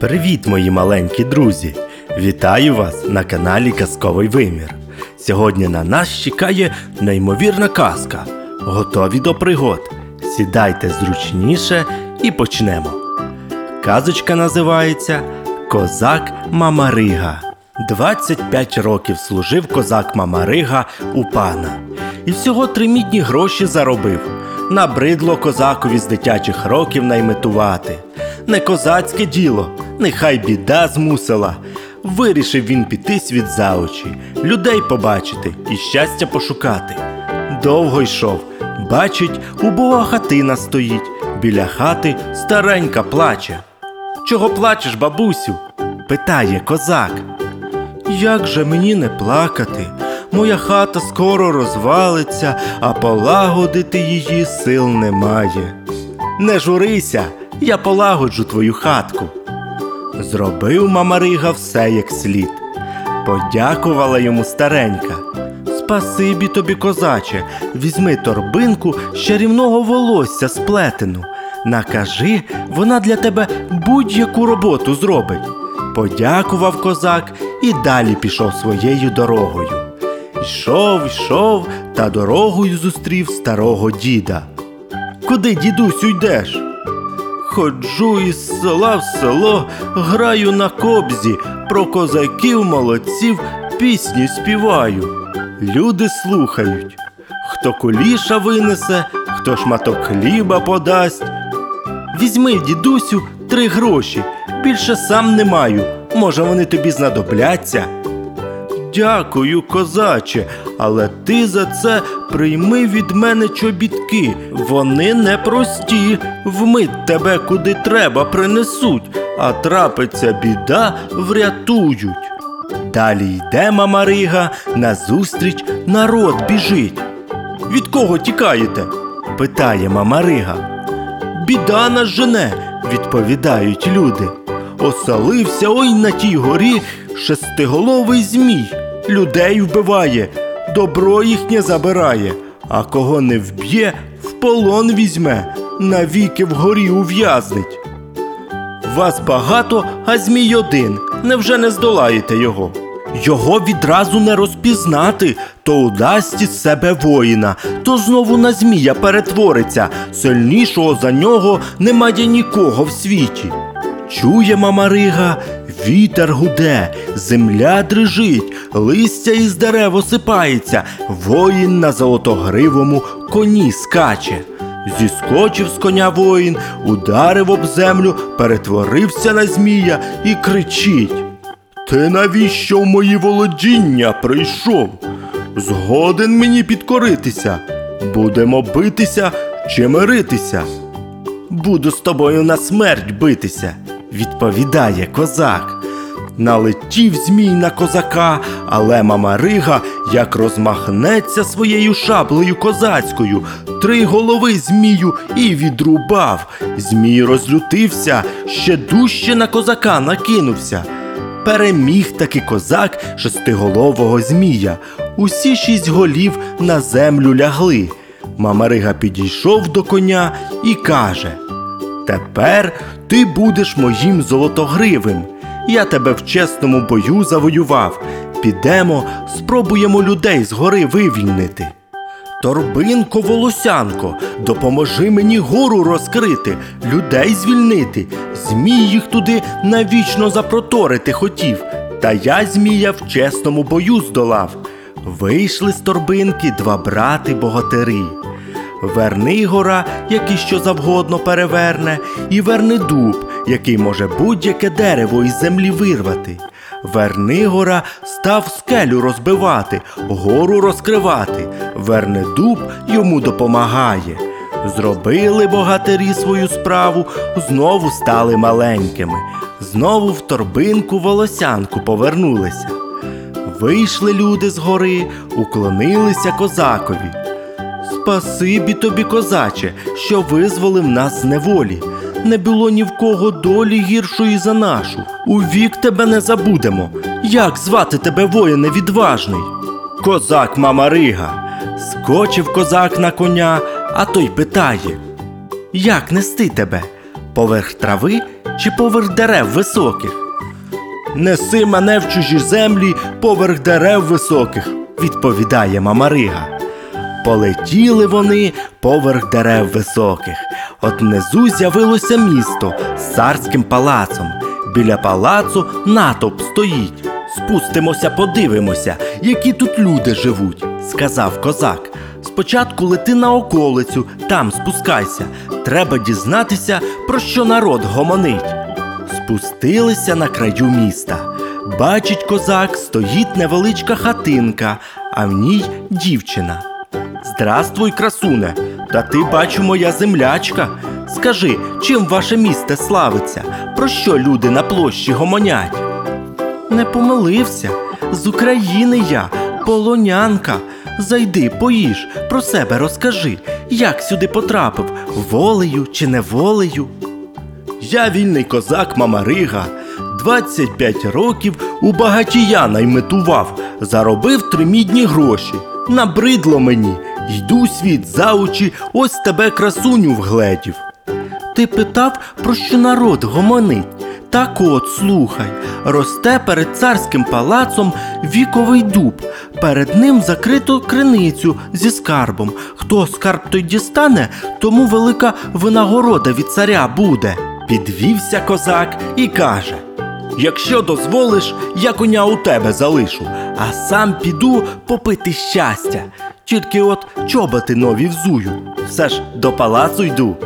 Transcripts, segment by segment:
Привіт, мої маленькі друзі! Вітаю вас на каналі Казковий Вимір. Сьогодні на нас чекає неймовірна казка. Готові до пригод. Сідайте зручніше і почнемо. Казочка називається Козак Мамарига. 25 років служив козак Мамарига у пана. І всього три мідні гроші заробив. Набридло козакові з дитячих років найметувати. Не козацьке діло, нехай біда змусила. Вирішив він піти світ за очі, людей побачити і щастя пошукати. Довго йшов, бачить, убога хатина стоїть. Біля хати старенька плаче. Чого плачеш, бабусю? питає козак. Як же мені не плакати? Моя хата скоро розвалиться, а полагодити її сил немає. Не журися, я полагоджу твою хатку. Зробив мамарига все як слід. Подякувала йому старенька. Спасибі тобі, козаче, візьми торбинку з чарівного волосся сплетену. Накажи, вона для тебе будь-яку роботу зробить. Подякував козак і далі пішов своєю дорогою. Йшов, йшов та дорогою зустрів старого діда. Куди, дідусю, йдеш? Ходжу із села в село, граю на кобзі, про козаків молодців пісні співаю. Люди слухають, хто куліша винесе, хто шматок хліба подасть. Візьми, дідусю, три гроші, більше сам не маю. Може, вони тобі знадобляться. Дякую, козаче, але ти за це прийми від мене чобітки. Вони непрості, вмить тебе куди треба принесуть, а трапиться біда, врятують. Далі йде мамарига, назустріч народ біжить. Від кого тікаєте? питає мамарига. Біда нас жене, відповідають люди. Оселився ой на тій горі шестиголовий змій. Людей вбиває, добро їхнє забирає, а кого не вб'є, в полон візьме, навіки вгорі ув'язнить. Вас багато, а змій один. Невже не здолаєте його? Його відразу не розпізнати, то удасть із себе воїна, то знову на змія перетвориться. Сильнішого за нього немає нікого в світі. Чує мамарига, вітер гуде, земля дрижить, листя із дерев осипається, воїн на золотогривому коні скаче. Зіскочив з коня воїн, ударив об землю, перетворився на змія і кричить. Ти навіщо в мої володіння прийшов? Згоден мені підкоритися. Будемо битися чи миритися? Буду з тобою на смерть битися, відповідає козак. Налетів змій на козака, але мамарига як розмахнеться своєю шаблею козацькою, три голови змію і відрубав. Змій розлютився, ще дужче на козака накинувся. Переміг таки козак шестиголового змія. Усі шість голів на землю лягли. Мамарига підійшов до коня і каже: Тепер ти будеш моїм золотогривим. Я тебе в чесному бою завоював. Підемо, спробуємо людей з гори вивільнити. Торбинко, волосянко, допоможи мені гору розкрити, людей звільнити. Змій їх туди навічно запроторити хотів. Та я змія в чесному бою здолав. Вийшли з торбинки два брати богатирі. Вернигора, який що завгодно переверне, і Вернидуб, який може будь-яке дерево із землі вирвати. Вернигора став скелю розбивати, гору розкривати. Вернидуб йому допомагає. Зробили богатирі свою справу, знову стали маленькими, знову в торбинку волосянку повернулися. Вийшли люди з гори, уклонилися козакові. Спасибі тобі, козаче, що визволив нас з неволі. Не було ні в кого долі гіршої за нашу. У вік тебе не забудемо. Як звати тебе, воїне відважний? Козак Мамарига. Скочив козак на коня, а той питає: Як нести тебе? Поверх трави чи поверх дерев високих? Неси мене в чужі землі поверх дерев високих, відповідає Мамарига. Полетіли вони поверх дерев високих. От внизу з'явилося місто з царським палацом. Біля палацу натовп стоїть. Спустимося, подивимося, які тут люди живуть, сказав козак. Спочатку лети на околицю, там спускайся. Треба дізнатися, про що народ гомонить. Спустилися на краю міста. Бачить козак, стоїть невеличка хатинка, а в ній дівчина. Здравствуй, красуне, та ти, бачу, моя землячка. Скажи, чим ваше місто славиться? Про що люди на площі гомонять? Не помилився. З України я, полонянка. Зайди, поїж, про себе розкажи, як сюди потрапив, волею чи неволею. Я вільний козак Мамарига. 25 років у багатія найметував, заробив три мідні гроші. Набридло мені, йду світ за очі, ось тебе красуню вгледів. Ти питав, про що народ гомонить? Так от, слухай, росте перед царським палацом віковий дуб. Перед ним закрито криницю зі скарбом. Хто скарб той дістане, тому велика винагорода від царя буде. Підвівся козак і каже: Якщо дозволиш, я коня у тебе залишу, а сам піду попити щастя. Тільки от чоботи нові взую, все ж до палацу йду.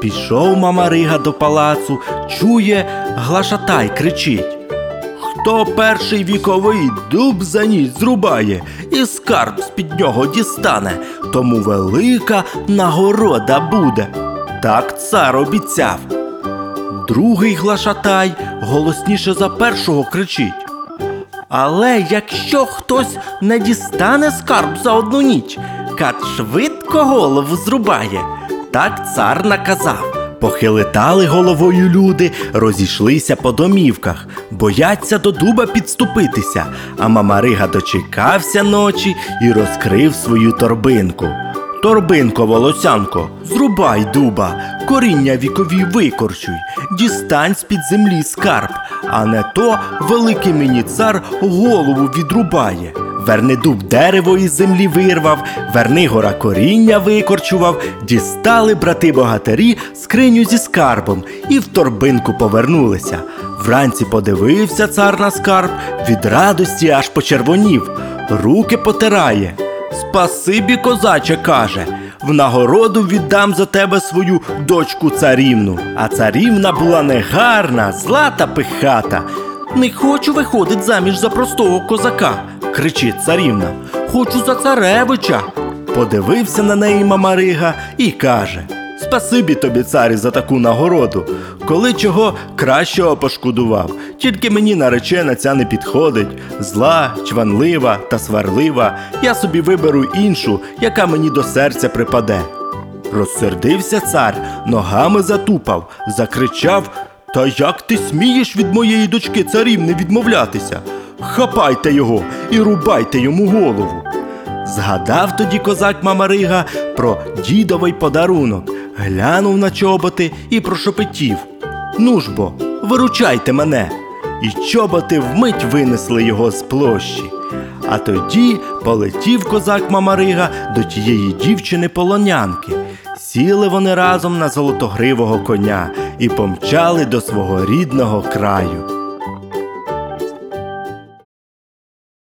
Пішов Мамарига до палацу, чує, глашатай кричить. Хто перший віковий дуб за ніч зрубає і скарб з-під нього дістане, тому велика нагорода буде. Так цар обіцяв. Другий глашатай голосніше за першого кричить. Але якщо хтось не дістане скарб за одну ніч, кат швидко голову зрубає. Так цар наказав. Похилитали головою люди, розійшлися по домівках, бояться до дуба підступитися, а Мамарига дочекався ночі і розкрив свою торбинку. Торбинко, волосянко, зрубай дуба, коріння вікові викорчуй, дістань з-під землі скарб, а не то великий мені цар голову відрубає. Верни дуб дерево із землі вирвав, верни гора коріння викорчував, дістали брати богатирі скриню зі скарбом і в торбинку повернулися. Вранці подивився цар на скарб, від радості аж почервонів, руки потирає. Спасибі, козаче, каже. В нагороду віддам за тебе свою дочку царівну. А царівна була негарна, зла та пихата. Не хочу виходить заміж за простого козака, кричить царівна. Хочу за царевича. Подивився на неї Мамарига і каже: Спасибі тобі, царі, за таку нагороду. Коли чого кращого пошкодував, тільки мені наречена ця не підходить. Зла, чванлива та сварлива. Я собі виберу іншу, яка мені до серця припаде. Розсердився цар, ногами затупав, закричав Та як ти смієш від моєї дочки царівни відмовлятися? Хапайте його і рубайте йому голову. Згадав тоді козак Мамарига про дідовий подарунок, глянув на чоботи і прошепотів. Ну ж бо, виручайте мене. І чоботи вмить винесли його з площі. А тоді полетів козак Мамарига до тієї дівчини полонянки. Сіли вони разом на золотогривого коня і помчали до свого рідного краю.